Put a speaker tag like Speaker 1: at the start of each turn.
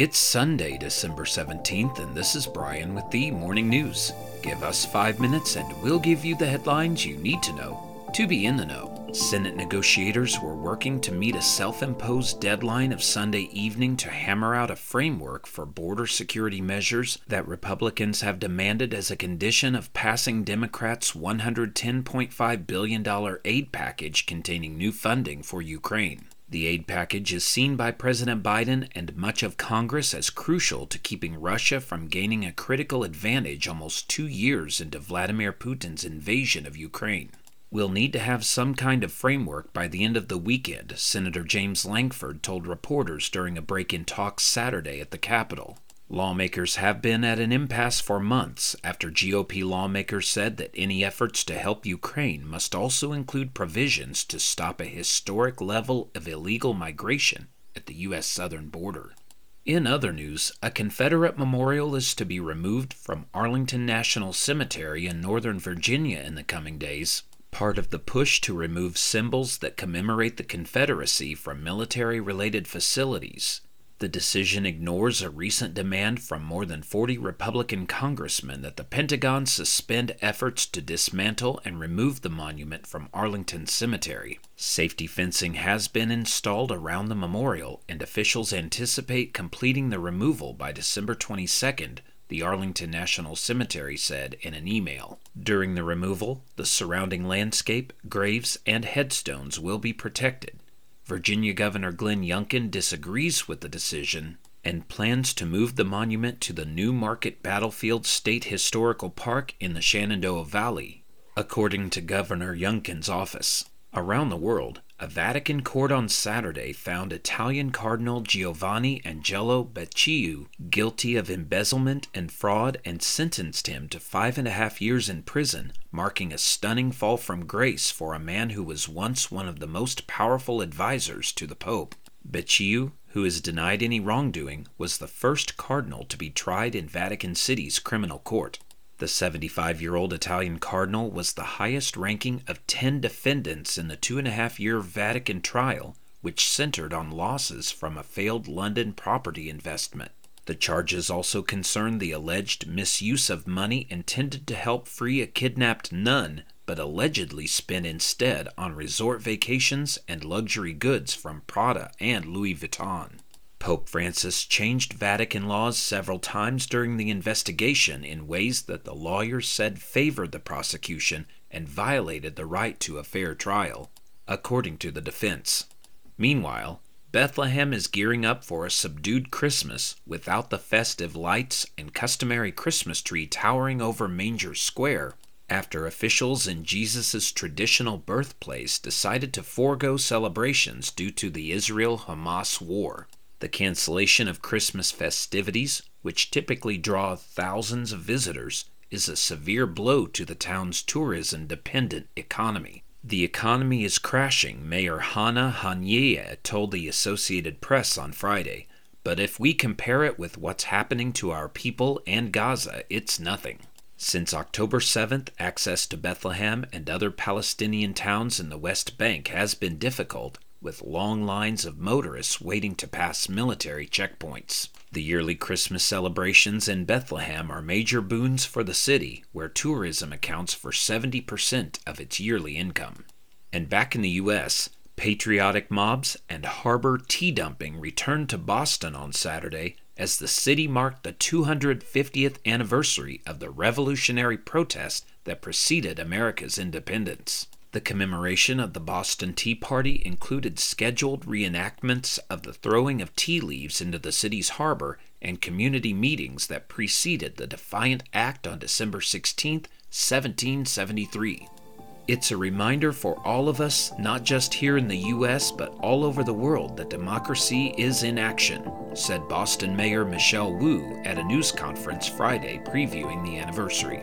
Speaker 1: It's Sunday, December 17th, and this is Brian with the Morning News. Give us five minutes and we'll give you the headlines you need to know to be in the know. Senate negotiators were working to meet a self imposed deadline of Sunday evening to hammer out a framework for border security measures that Republicans have demanded as a condition of passing Democrats' $110.5 billion aid package containing new funding for Ukraine. The aid package is seen by President Biden and much of Congress as crucial to keeping Russia from gaining a critical advantage almost two years into Vladimir Putin's invasion of Ukraine. We'll need to have some kind of framework by the end of the weekend, Senator James Lankford told reporters during a break in talks Saturday at the Capitol. Lawmakers have been at an impasse for months after GOP lawmakers said that any efforts to help Ukraine must also include provisions to stop a historic level of illegal migration at the U.S. southern border. In other news, a Confederate memorial is to be removed from Arlington National Cemetery in Northern Virginia in the coming days, part of the push to remove symbols that commemorate the Confederacy from military related facilities. The decision ignores a recent demand from more than 40 Republican congressmen that the Pentagon suspend efforts to dismantle and remove the monument from Arlington Cemetery. Safety fencing has been installed around the memorial, and officials anticipate completing the removal by December 22nd, the Arlington National Cemetery said in an email. During the removal, the surrounding landscape, graves, and headstones will be protected. Virginia Governor Glenn Youngkin disagrees with the decision and plans to move the monument to the New Market Battlefield State Historical Park in the Shenandoah Valley, according to Governor Youngkin's office. Around the world, a Vatican court on Saturday found Italian Cardinal Giovanni Angelo Becciu guilty of embezzlement and fraud and sentenced him to five and a half years in prison, marking a stunning fall from grace for a man who was once one of the most powerful advisers to the Pope. Becciu, who is denied any wrongdoing, was the first cardinal to be tried in Vatican City's criminal court. The 75 year old Italian cardinal was the highest ranking of 10 defendants in the two and a half year Vatican trial, which centered on losses from a failed London property investment. The charges also concern the alleged misuse of money intended to help free a kidnapped nun, but allegedly spent instead on resort vacations and luxury goods from Prada and Louis Vuitton. Pope Francis changed Vatican laws several times during the investigation in ways that the lawyers said favored the prosecution and violated the right to a fair trial, according to the defense. Meanwhile, Bethlehem is gearing up for a subdued Christmas without the festive lights and customary Christmas tree towering over Manger Square after officials in Jesus' traditional birthplace decided to forego celebrations due to the Israel Hamas war. The cancellation of Christmas festivities, which typically draw thousands of visitors, is a severe blow to the town's tourism dependent economy. The economy is crashing, Mayor Hana Haniyeh told the Associated Press on Friday. But if we compare it with what's happening to our people and Gaza, it's nothing. Since October 7th, access to Bethlehem and other Palestinian towns in the West Bank has been difficult, with long lines of motorists waiting to pass military checkpoints. The yearly Christmas celebrations in Bethlehem are major boons for the city, where tourism accounts for 70% of its yearly income. And back in the U.S., patriotic mobs and harbor tea dumping returned to Boston on Saturday as the city marked the 250th anniversary of the revolutionary protest that preceded America's independence. The commemoration of the Boston Tea Party included scheduled reenactments of the throwing of tea leaves into the city's harbor and community meetings that preceded the Defiant Act on December 16, 1773. It's a reminder for all of us, not just here in the U.S., but all over the world, that democracy is in action, said Boston Mayor Michelle Wu at a news conference Friday previewing the anniversary.